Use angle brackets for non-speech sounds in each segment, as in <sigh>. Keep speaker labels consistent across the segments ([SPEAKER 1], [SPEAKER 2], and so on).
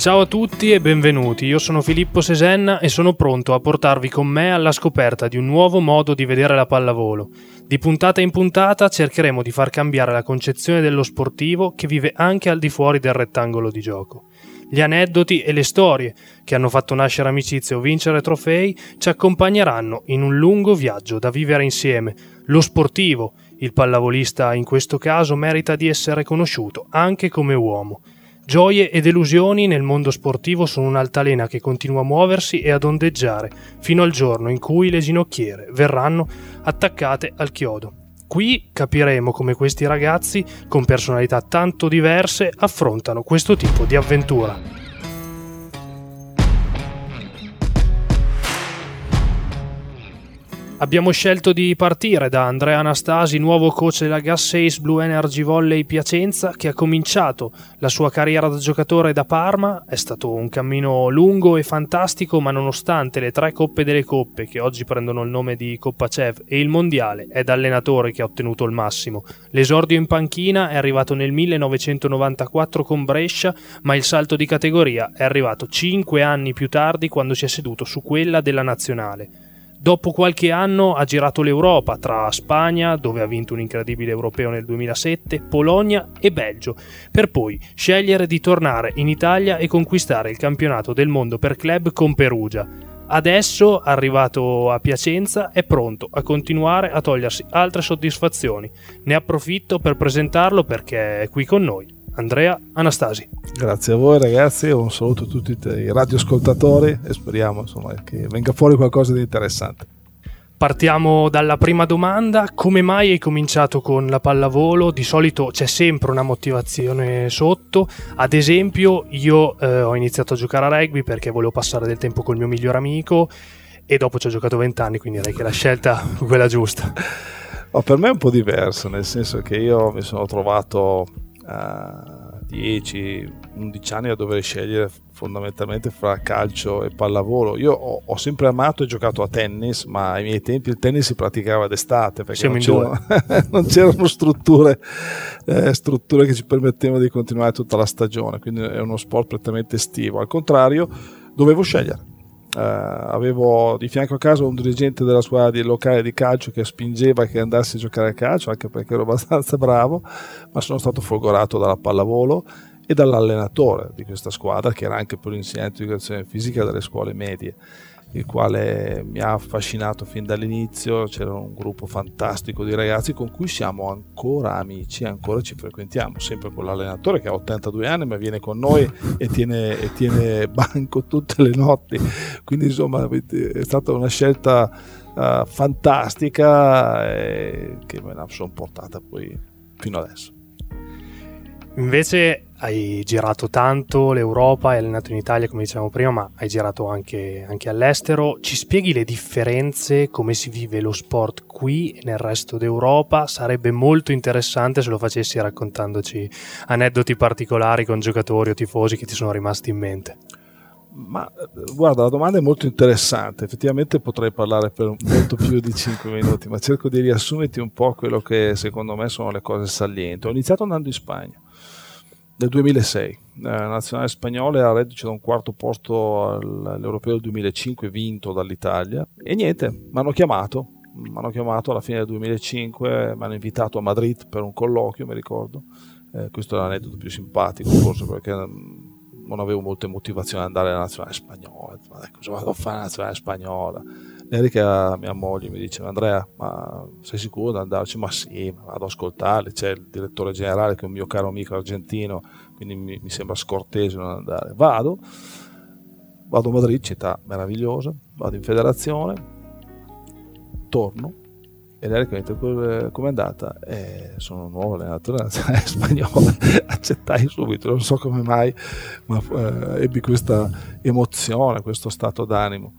[SPEAKER 1] Ciao a tutti e benvenuti, io sono Filippo Sesenna e sono pronto a portarvi con me alla scoperta di un nuovo modo di vedere la pallavolo. Di puntata in puntata cercheremo di far cambiare la concezione dello sportivo che vive anche al di fuori del rettangolo di gioco. Gli aneddoti e le storie che hanno fatto nascere amicizie o vincere trofei ci accompagneranno in un lungo viaggio da vivere insieme. Lo sportivo, il pallavolista in questo caso, merita di essere conosciuto anche come uomo. Gioie e delusioni nel mondo sportivo sono un'altalena che continua a muoversi e ad ondeggiare fino al giorno in cui le ginocchiere verranno attaccate al chiodo. Qui capiremo come questi ragazzi, con personalità tanto diverse, affrontano questo tipo di avventura. Abbiamo scelto di partire da Andrea Anastasi, nuovo coach della Gas 6 Blue Energy Volley Piacenza, che ha cominciato la sua carriera da giocatore da Parma. È stato un cammino lungo e fantastico, ma nonostante le tre coppe delle coppe, che oggi prendono il nome di Coppa Cev, e il mondiale, è da allenatore che ha ottenuto il massimo. L'esordio in panchina è arrivato nel 1994 con Brescia, ma il salto di categoria è arrivato cinque anni più tardi quando si è seduto su quella della nazionale. Dopo qualche anno ha girato l'Europa tra Spagna, dove ha vinto un incredibile europeo nel 2007, Polonia e Belgio, per poi scegliere di tornare in Italia e conquistare il campionato del mondo per club con Perugia. Adesso, arrivato a Piacenza, è pronto a continuare a togliersi altre soddisfazioni. Ne approfitto per presentarlo perché è qui con noi. Andrea Anastasi.
[SPEAKER 2] Grazie a voi ragazzi, un saluto a tutti i radioascoltatori e speriamo insomma, che venga fuori qualcosa di interessante.
[SPEAKER 1] Partiamo dalla prima domanda, come mai hai cominciato con la pallavolo? Di solito c'è sempre una motivazione sotto, ad esempio io eh, ho iniziato a giocare a rugby perché volevo passare del tempo col mio miglior amico e dopo ci ho giocato 20 anni, quindi direi che la scelta è <laughs> quella giusta.
[SPEAKER 2] Oh, per me è un po' diverso, nel senso che io mi sono trovato a 10-11 anni a dover scegliere fondamentalmente fra calcio e pallavolo. Io ho, ho, sempre amato e giocato a tennis, ma ai miei tempi il tennis si praticava d'estate perché non c'erano, <laughs> non c'erano, strutture, eh, strutture che ci permettevano di continuare tutta la stagione, quindi è uno sport prettamente estivo. Al contrario, dovevo scegliere Uh, avevo di fianco a casa un dirigente della squadra di locale di calcio che spingeva che andassi a giocare a calcio anche perché ero <laughs> abbastanza bravo ma sono stato folgorato dalla pallavolo e dall'allenatore di questa squadra che era anche pure insegnante di educazione fisica delle scuole medie il quale mi ha affascinato fin dall'inizio. C'era un gruppo fantastico di ragazzi con cui siamo ancora amici, ancora ci frequentiamo, sempre con l'allenatore che ha 82 anni ma viene con noi e tiene, e tiene banco tutte le notti. Quindi insomma è stata una scelta uh, fantastica eh, che me la sono portata poi fino adesso.
[SPEAKER 1] Invece hai girato tanto l'Europa, hai allenato in Italia come dicevamo prima, ma hai girato anche, anche, all'estero. Ci spieghi le differenze, come si vive lo sport qui e nel resto d'Europa? Sarebbe molto interessante se lo facessi raccontandoci aneddoti particolari con giocatori o tifosi che ti sono rimasti in mente.
[SPEAKER 2] Ma eh, guarda, la domanda è molto interessante. Effettivamente potrei parlare per molto più di 5 <laughs> minuti, ma cerco di riassumerti un po' quello che secondo me sono le cose salienti. Ho iniziato andando in Spagna del 2006. La nazionale spagnola era reduce da un quarto posto all'Europeo del 2005 vinto dall'Italia e niente, mi hanno chiamato, mi hanno chiamato alla fine del 2005, mi hanno invitato a Madrid per un colloquio, mi ricordo. Eh, questo è l'aneddoto più simpatico forse perché mm, non avevo molte motivazioni ad andare alla nazionale spagnola, ma cosa vado a fare alla nazionale spagnola? Erika, mia moglie, mi dice Andrea, ma sei sicuro di andarci? Ma sì, vado ad ascoltarli, c'è il direttore generale che è un mio caro amico argentino, quindi mi, mi sembra scortese non andare. Vado, vado a Madrid, città meravigliosa, vado in federazione, torno e lei mi dice come è andata? Eh, sono nuovo allenatore <laughs> nazionale spagnolo <laughs> accettai subito non so come mai ma eh, ebbi questa emozione questo stato d'animo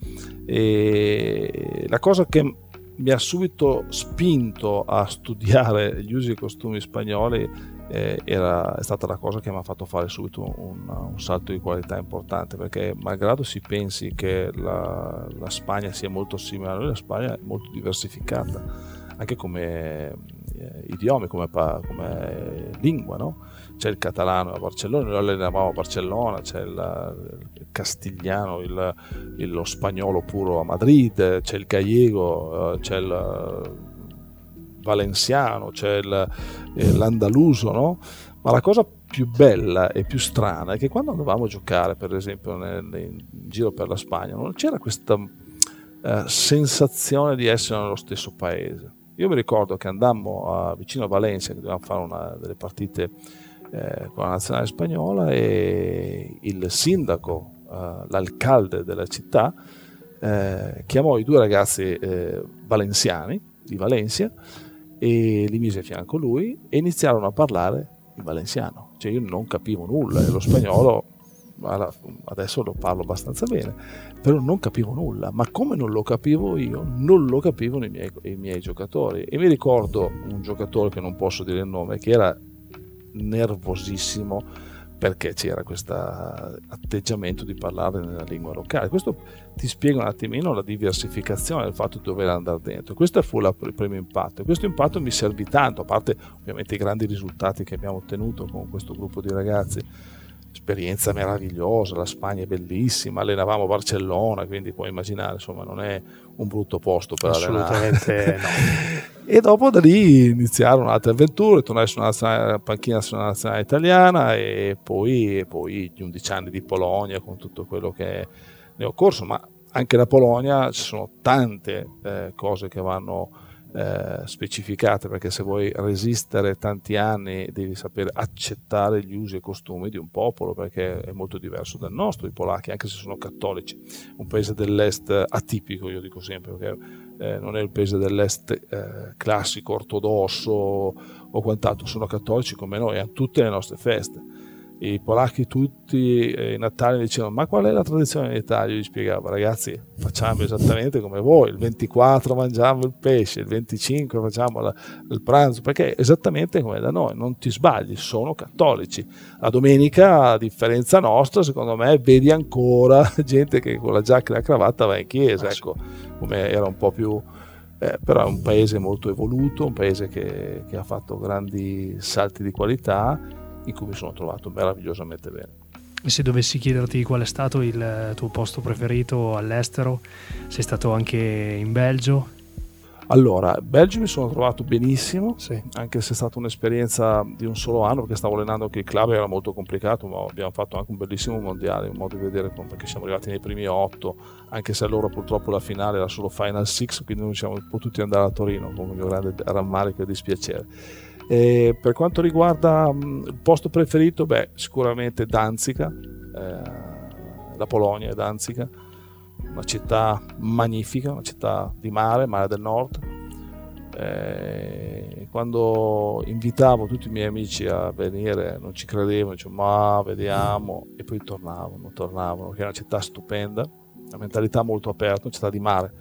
[SPEAKER 2] e la cosa che mi ha subito spinto a studiare gli usi e costumi spagnoli eh, era, è stata la cosa che mi ha fatto fare subito un, un, salto di qualità importante perché malgrado si pensi che la, la Spagna sia molto simile a noi la Spagna è molto diversificata anche come eh, idiomi come, come lingua, no? c'è il catalano a Barcellona, noi allenavamo a Barcellona, c'è il, il castigliano, il, il, lo spagnolo puro a Madrid, c'è il gallego, eh, c'è il valenziano, c'è eh, l'andaluso, no? Ma la cosa più bella e più strana è che quando andavamo a giocare, per esempio, nel, in giro per la Spagna, non c'era questa eh, sensazione di essere nello stesso paese. Io mi ricordo che andammo a, vicino a Valencia, che dovevamo fare una delle partite eh, con la nazionale spagnola e il sindaco, eh, l'alcalde della città, eh, chiamò i due ragazzi eh, valenziani di Valencia e li mise a fianco lui e iniziarono a parlare in valenziano. Cioè io non capivo nulla e lo spagnolo adesso lo parlo abbastanza bene, però non capivo nulla, ma come non lo capivo io, non lo capivano i miei, i miei giocatori. E mi ricordo un giocatore che non posso dire il nome, che era nervosissimo perché c'era questo atteggiamento di parlare nella lingua locale. Questo ti spiega un attimino la diversificazione del fatto di dover andare dentro. Questo fu la, il primo impatto. Questo impatto mi servì tanto, a parte ovviamente i grandi risultati che abbiamo ottenuto con questo gruppo di ragazzi esperienza meravigliosa, la Spagna è bellissima, allenavamo Barcellona, quindi puoi immaginare, insomma, non è un brutto posto per
[SPEAKER 1] Assolutamente
[SPEAKER 2] allenare. no. <laughs> e dopo da lì iniziarono altre avventure, tornai sulla panchina sulla nazionale italiana e poi, e poi gli 11 anni di Polonia con tutto quello che ne ho corso, ma anche la Polonia ci sono tante eh, cose che vanno eh, specificate perché se vuoi resistere tanti anni devi sapere accettare gli usi e costumi di un popolo perché è molto diverso dal nostro, i polacchi anche se sono cattolici, un paese dell'est atipico io dico sempre perché eh, non è il paese dell'est eh, classico, ortodosso o quant'altro, sono cattolici come noi, hanno tutte le nostre feste i polacchi tutti eh, in Natale dicevano ma qual è la tradizione in Italia? Io gli spiegavo ragazzi facciamo esattamente come voi, il 24 mangiamo il pesce, il 25 facciamo la, il pranzo, perché è esattamente come da noi, non ti sbagli, sono cattolici. La domenica, a differenza nostra, secondo me, vedi ancora <laughs> gente che con la giacca e la cravatta va in chiesa, ah, ecco, come era un po' più... Eh, però è un paese molto evoluto, un paese che, che ha fatto grandi salti di qualità in cui mi sono trovato meravigliosamente bene.
[SPEAKER 1] E se dovessi chiederti qual è stato il tuo posto preferito all'estero, sei stato anche in Belgio?
[SPEAKER 2] Allora, Belgio mi sono trovato benissimo, sì. anche se è stata un'esperienza di un solo anno, perché stavo allenando anche il club, era molto complicato, ma abbiamo fatto anche un bellissimo mondiale, un modo di vedere perché siamo arrivati nei primi otto, anche se allora purtroppo la finale era solo Final Six, quindi non siamo potuti andare a Torino, con il mio grande rammarico e dispiacere e per quanto riguarda mh, il posto preferito, beh, sicuramente Danzica, eh, la Polonia è Danzica, una città magnifica, una città di mare, mare del nord. Eh, quando invitavo tutti i miei amici a venire non ci credevano, dicevano ma vediamo e poi tornavano, tornavano, perché è una città stupenda, una mentalità molto aperta, una città di mare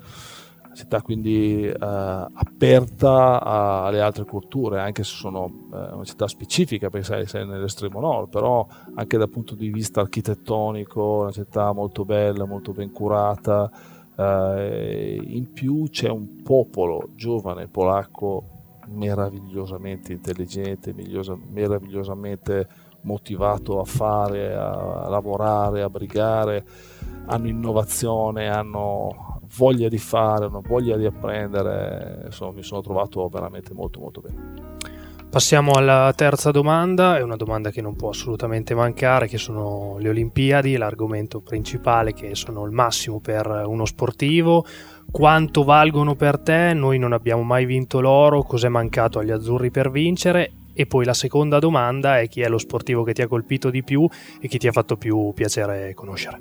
[SPEAKER 2] città quindi eh, aperta alle altre culture, anche se sono eh, una città specifica, perché sei, sei, nell'estremo nord, però anche dal punto di vista architettonico, una città molto bella, molto ben curata. Eh, in più c'è un popolo giovane polacco meravigliosamente intelligente, meravigliosamente motivato a fare, a, a lavorare, a brigare, hanno innovazione, hanno voglia di fare, una voglia di apprendere, insomma mi sono trovato veramente molto molto bene.
[SPEAKER 1] Passiamo alla terza domanda, è una domanda che non può assolutamente mancare, che sono le Olimpiadi, l'argomento principale che sono il massimo per uno sportivo. Quanto valgono per te? Noi non abbiamo mai vinto l'oro, cos'è mancato agli azzurri per vincere? E poi la seconda domanda è chi è lo sportivo che ti ha colpito di più e che ti ha fatto più piacere conoscere.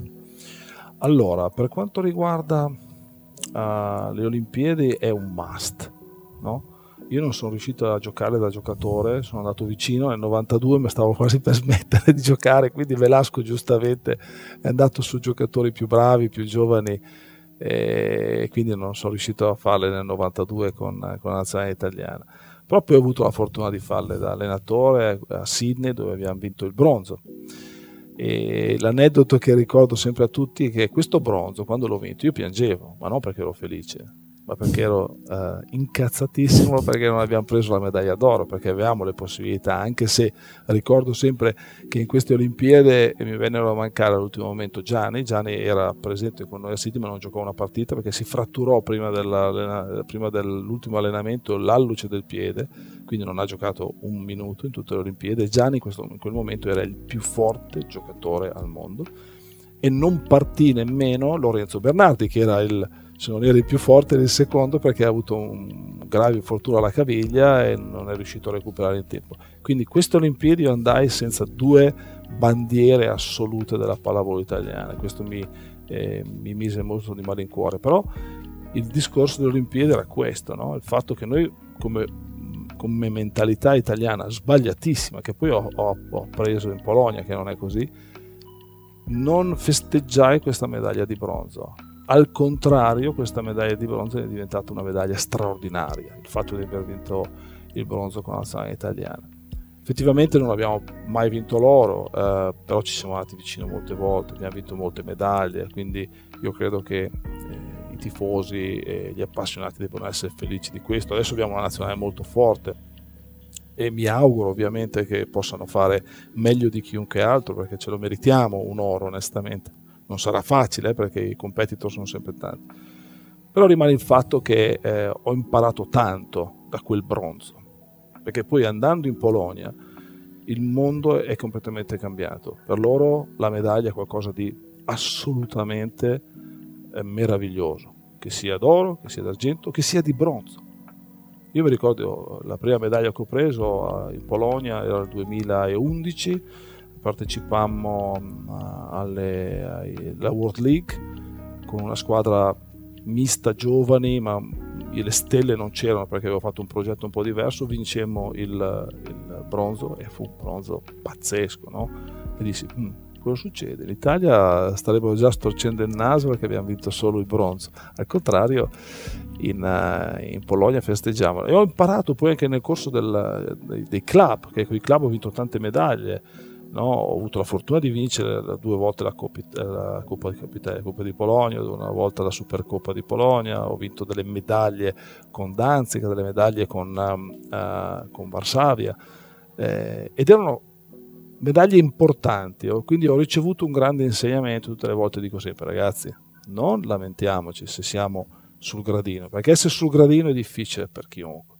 [SPEAKER 2] Allora, per quanto riguarda uh, le Olimpiadi è un must, no? Io non sono riuscito a giocare da giocatore, sono andato vicino, nel 92 mi stavo quasi per <laughs> smettere di giocare, quindi Velasco giustamente è andato su giocatori più bravi, più giovani e quindi non sono riuscito a farle nel 92 con, con la nazionale italiana. Poi ho avuto la fortuna di farle da allenatore a Sydney dove abbiamo vinto il bronzo e l'aneddoto che ricordo sempre a tutti è che questo bronzo, quando l'ho vinto, io piangevo, ma non perché ero felice, ma perché ero uh, incazzatissimo perché non abbiamo preso la medaglia d'oro, perché avevamo le possibilità, anche se ricordo sempre che in queste Olimpiadi mi vennero a mancare all'ultimo momento Gianni, Gianni era presente con noi a City ma non giocò una partita perché si fratturò prima, prima dell'ultimo allenamento l'alluce del piede, quindi non ha giocato un minuto in tutte le Olimpiadi. Gianni in, questo, in quel momento era il più forte giocatore al mondo e non partì nemmeno Lorenzo Bernardi che era il se non era il più forte il secondo perché ha avuto un grave infortunio alla caviglia e non è riuscito a recuperare in tempo. Quindi queste Olimpiadi io andai senza due bandiere assolute della pallavolo italiana, questo mi, eh, mi mise molto di malincuore, però il discorso delle Olimpiadi era questo, no? il fatto che noi come, come, mentalità italiana sbagliatissima, che poi ho, ho, ho preso in Polonia, che non è così, non festeggiai questa medaglia di bronzo al contrario, questa medaglia di bronzo è diventata una medaglia straordinaria, il fatto di aver vinto il bronzo con la nazionale italiana. Effettivamente non abbiamo mai vinto l'oro, eh, però ci siamo andati vicino molte volte, abbiamo vinto molte medaglie, quindi io credo che eh, i tifosi e gli appassionati debbano essere felici di questo. Adesso abbiamo una nazionale molto forte e mi auguro ovviamente che possano fare meglio di chiunque altro perché ce lo meritiamo un oro onestamente non sarà facile eh, perché i competitor sono sempre tanti. Però rimane il fatto che eh, ho imparato tanto da quel bronzo, perché poi andando in Polonia il mondo è completamente cambiato. Per loro la medaglia è qualcosa di assolutamente eh, meraviglioso, che sia d'oro, che sia d'argento, che sia di bronzo. Io mi ricordo la prima medaglia che ho preso in Polonia era il 2011 partecipammo mm, alle, alla World League con una squadra mista giovani, ma le stelle non c'erano perché avevo fatto un progetto un po' diverso, vincemmo il, il bronzo e fu un bronzo pazzesco, no? E dissi, mm, cosa succede? L'Italia starebbe già storcendo il naso perché abbiamo vinto solo il bronzo. Al contrario, in, uh, in Polonia festeggiamo. E ho imparato poi anche nel corso del, dei, dei club, che con i club ho vinto tante medaglie No, ho avuto la fortuna di vincere due volte la Coppa, la Coppa, di, Capitale, Coppa di Polonia, una volta la Supercoppa di Polonia, ho vinto delle medaglie con Danzica, delle medaglie con, uh, con Varsavia eh, ed erano medaglie importanti, quindi ho ricevuto un grande insegnamento tutte le volte, dico sempre ragazzi, non lamentiamoci se siamo sul gradino, perché essere sul gradino è difficile per chiunque.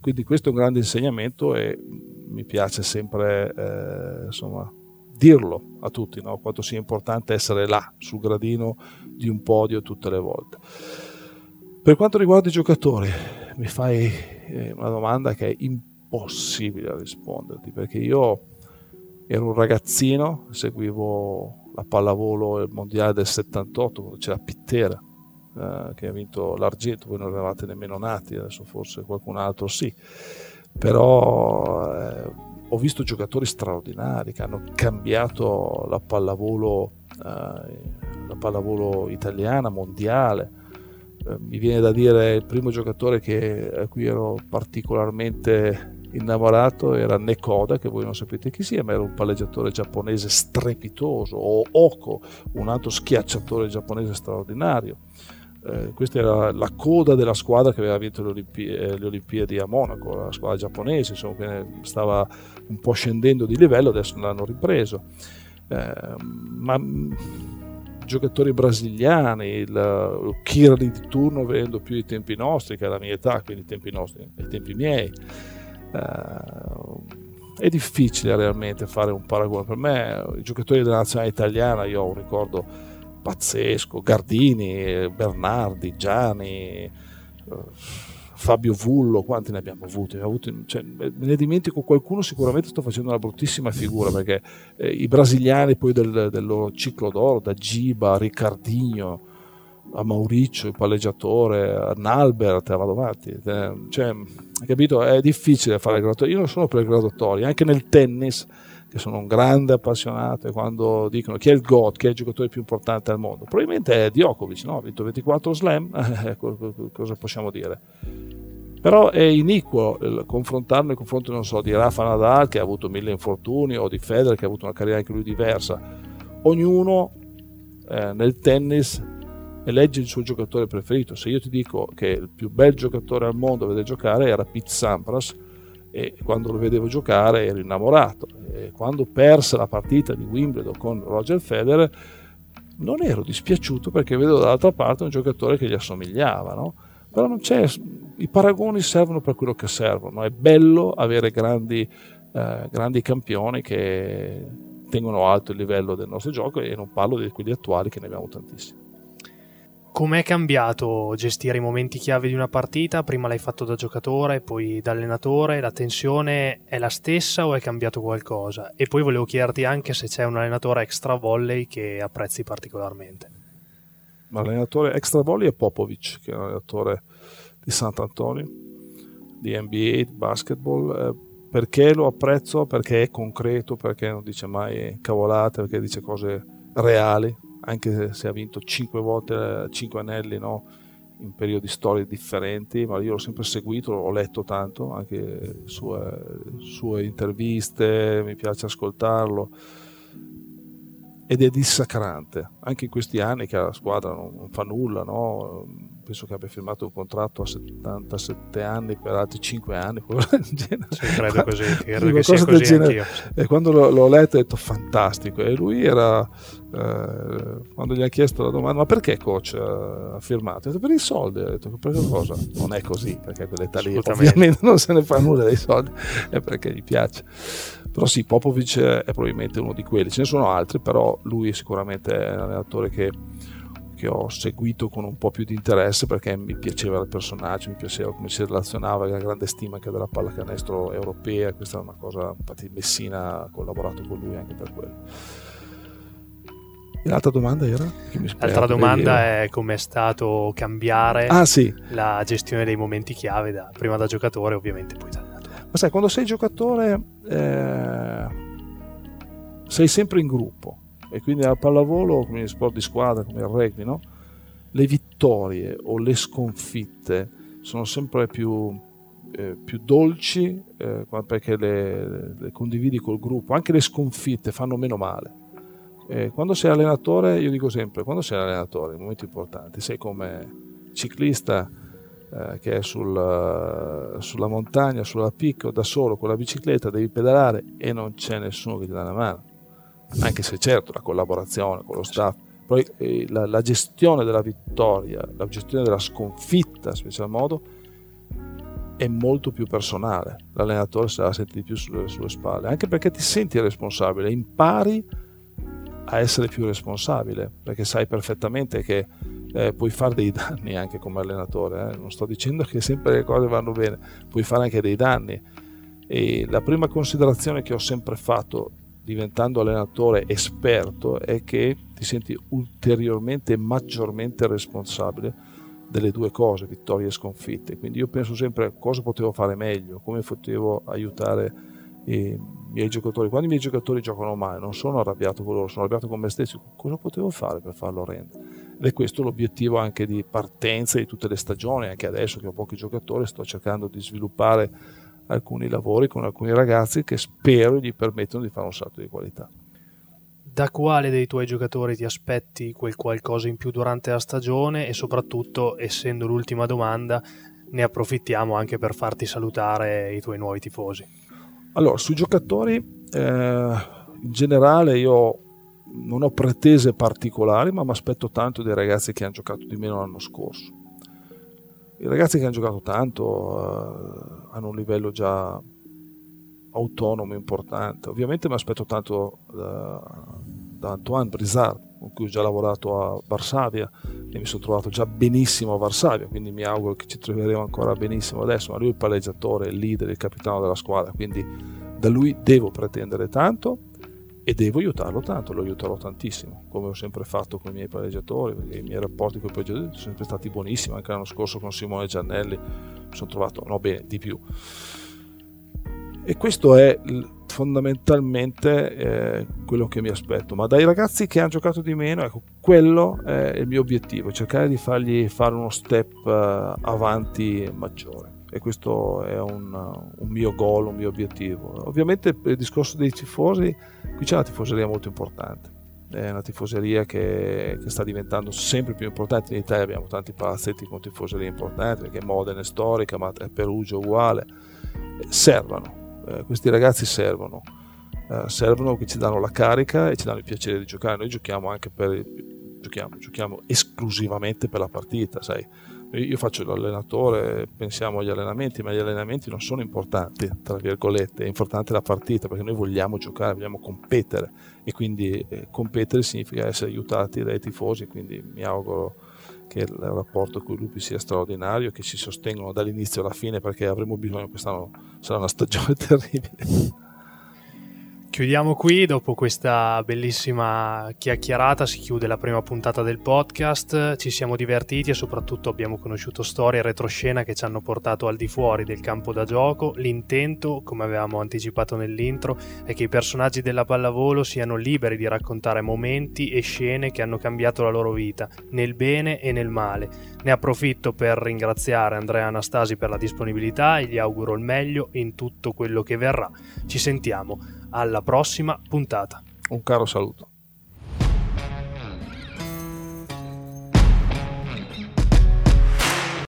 [SPEAKER 2] Quindi questo è un grande insegnamento e mi piace sempre eh, insomma, dirlo a tutti, no? quanto sia importante essere là sul gradino di un podio tutte le volte. Per quanto riguarda i giocatori, mi fai eh, una domanda che è impossibile risponderti perché io ero un ragazzino, seguivo la pallavolo il mondiale del 78 quando c'era Pittera eh, che ha vinto l'argento, voi non eravate nemmeno nati, adesso forse qualcun altro sì, però eh, ho visto giocatori straordinari che hanno cambiato la pallavolo, eh, la pallavolo italiana, mondiale. Eh, mi viene da dire il primo giocatore che, a cui ero particolarmente innamorato era Nekoda, che voi non sapete chi sia, ma era un palleggiatore giapponese strepitoso, o Oko, un altro schiacciatore giapponese straordinario eh, questa era la coda della squadra che aveva vinto le, Olimpi- eh, le, Olimpiadi a Monaco, la squadra giapponese, insomma, che stava un po' scendendo di livello, adesso l'hanno ripreso. Eh, ma mm, giocatori brasiliani, il, il Kirli di turno venendo più ai tempi nostri, che è la mia età, quindi i tempi nostri, i tempi miei. Eh, è difficile realmente fare un paragone. Per me, i giocatori della nazionale italiana, io ho un ricordo pazzesco, Gardini, Bernardi, Gianni, eh, Fabio Vullo, quanti ne abbiamo avuti? avuti cioè, me ne dimentico qualcuno, sicuramente sto facendo una bruttissima figura perché eh, i brasiliani poi del, del, loro ciclo d'oro, da Giba, Riccardinho, a Mauricio, il palleggiatore, a Nalbert, vado avanti. Eh, cioè, capito? È difficile fare graduatorie. Io non sono per graduatorie, anche nel tennis che sono un grande appassionato e quando dicono chi è il GOAT, chi è il giocatore più importante al mondo, probabilmente è Djokovic, no? ha vinto 24 slam, <laughs> eh, cosa possiamo dire? Però è iniquo confrontarlo nei confronti, non so, di Rafa Nadal che ha avuto mille infortuni o di Federer che ha avuto una carriera anche lui diversa. Ognuno eh, nel tennis e legge il suo giocatore preferito. Se io ti dico che il più bel giocatore al mondo a vedere giocare era Pete Sampras, e quando lo vedevo giocare ero innamorato. E quando perse la partita di Wimbledon con Roger Federer, non ero dispiaciuto perché vedo dall'altra parte un giocatore che gli assomigliava, no? Però non c'è, i paragoni servono per quello che servono. È bello avere grandi, eh, grandi campioni che tengono alto il livello del nostro gioco e non parlo di quelli attuali che ne abbiamo tantissimi.
[SPEAKER 1] Com'è cambiato gestire i momenti chiave di una partita? Prima l'hai fatto da giocatore, poi da allenatore, la tensione è la stessa o è cambiato qualcosa? E poi volevo chiederti anche se c'è un allenatore extra volley che apprezzi particolarmente.
[SPEAKER 2] L'allenatore extra volley è Popovic, che è un allenatore di Sant'Antonio, di NBA, di basketball. Eh, perché lo apprezzo? Perché è concreto, perché non dice mai cavolate, perché dice cose reali, anche se ha vinto 5 volte 5 anelli no? in periodi storici differenti, ma io l'ho sempre seguito, l'ho letto tanto, anche sue, sue interviste, mi piace ascoltarlo ed è dissacrante, anche in questi anni che la squadra non, non fa nulla, no? Penso che abbia firmato un contratto a 77 anni per altri 5 anni,
[SPEAKER 1] qualcosa del genere. Sì, credo così, credo che sia così genere.
[SPEAKER 2] E quando l'ho, l'ho, letto ho detto fantastico. E lui era, eh, quando gli ha chiesto la domanda, ma perché coach ha firmato? Ha detto per i soldi, ha detto per cosa? Non è così, perché a quell'età lì ovviamente non se ne fa nulla dei soldi, è perché gli piace. Però sì, Popovic è probabilmente uno di quelli, ce ne sono altri, però lui sicuramente è un allenatore che che ho seguito con un po' più di interesse perché mi piaceva il personaggio, mi piaceva come si relazionava, la grande stima anche della pallacanestro europea, questa è una cosa, infatti Messina ha collaborato con lui anche per quello. E l'altra domanda era?
[SPEAKER 1] L'altra domanda è come è stato cambiare
[SPEAKER 2] ah, sì.
[SPEAKER 1] la gestione dei momenti chiave, da, prima da giocatore ovviamente poi da
[SPEAKER 2] allenatore. Ma sai, quando sei giocatore eh, sei sempre in gruppo, e quindi al pallavolo, come sport di squadra, come il rugby, no? le vittorie o le sconfitte sono sempre più, eh, più dolci eh, perché le, le, condividi col gruppo, anche le sconfitte fanno meno male. Eh, quando sei allenatore, io dico sempre, quando sei allenatore, in momenti importanti, sei come ciclista eh, che è sul, sulla montagna, sulla picco, da solo con la bicicletta, devi pedalare e non c'è nessuno che ti dà una mano anche se certo la collaborazione con lo staff, poi eh, la, la, gestione della vittoria, la gestione della sconfitta, in special modo, è molto più personale. L'allenatore se la sente di più sulle, sulle spalle, anche perché ti senti responsabile, impari a essere più responsabile, perché sai perfettamente che eh, puoi fare dei danni anche come allenatore. Eh? Non sto dicendo che sempre le cose vanno bene, puoi fare anche dei danni. E la prima considerazione che ho sempre fatto diventando allenatore esperto è che ti senti ulteriormente e maggiormente responsabile delle due cose, vittorie e sconfitte. Quindi io penso sempre cosa potevo fare meglio, come potevo aiutare i miei giocatori. Quando i miei giocatori giocano male, non sono arrabbiato con loro, sono arrabbiato con me stesso. Cosa potevo fare per farlo rendere? Ed è questo l'obiettivo anche di partenza di tutte le stagioni, anche adesso che ho pochi giocatori, sto cercando di sviluppare alcuni lavori con alcuni ragazzi che spero gli permettono di fare un salto di qualità.
[SPEAKER 1] Da quale dei tuoi giocatori ti aspetti quel qualcosa in più durante la stagione e soprattutto, essendo l'ultima domanda, ne approfittiamo anche per farti salutare i tuoi nuovi tifosi?
[SPEAKER 2] Allora, sui giocatori, eh, in generale io non ho pretese particolari, ma mi aspetto tanto dei ragazzi che hanno giocato di meno l'anno scorso i ragazzi che hanno giocato tanto uh, hanno un livello già autonomo importante. Ovviamente mi aspetto tanto da, da Antoine Brizard, con cui ho già lavorato a Varsavia e mi sono trovato già benissimo a Varsavia, quindi mi auguro che ci troveremo ancora benissimo adesso, ma lui è il palleggiatore, il leader, il capitano della squadra, quindi da lui devo pretendere tanto e devo aiutarlo tanto, lo aiuterò tantissimo, come ho sempre fatto con i miei palleggiatori, perché i miei rapporti con i palleggiatori sono sempre stati buonissimi, anche l'anno scorso con Simone Giannelli mi sono trovato, no bene, di più. E questo è fondamentalmente eh, quello che mi aspetto, ma dai ragazzi che hanno giocato di meno, ecco, quello è il mio obiettivo, cercare di fargli fare uno step uh, avanti maggiore e questo è un, un, mio goal, un mio obiettivo. Ovviamente per il discorso dei tifosi, qui c'è una tifoseria molto importante è una tifoseria che, che, sta diventando sempre più importante. In Italia abbiamo tanti palazzetti con tifoserie importanti, perché Modena è storica, ma Perugia è uguale. Servono, eh, questi ragazzi servono. Eh, servono che ci danno la carica e ci danno il piacere di giocare. Noi giochiamo anche per giochiamo, giochiamo esclusivamente per la partita, sai. Io faccio l'allenatore, pensiamo agli allenamenti, ma gli allenamenti non sono importanti, tra virgolette, è importante la partita perché noi vogliamo giocare, vogliamo competere e quindi eh, competere significa essere aiutati dai tifosi, quindi mi auguro che il rapporto con i lupi sia straordinario, che ci sostengono dall'inizio alla fine perché avremo bisogno, quest'anno sarà una stagione <laughs> terribile.
[SPEAKER 1] Chiudiamo qui, dopo questa bellissima chiacchierata si chiude la prima puntata del podcast, ci siamo divertiti e soprattutto abbiamo conosciuto storie e retroscena che ci hanno portato al di fuori del campo da gioco. L'intento, come avevamo anticipato nell'intro, è che i personaggi della pallavolo siano liberi di raccontare momenti e scene che hanno cambiato la loro vita, nel bene e nel male. Ne approfitto per ringraziare Andrea Anastasi per la disponibilità e gli auguro il meglio in tutto quello che verrà. Ci sentiamo alla prossima puntata.
[SPEAKER 2] Un caro saluto.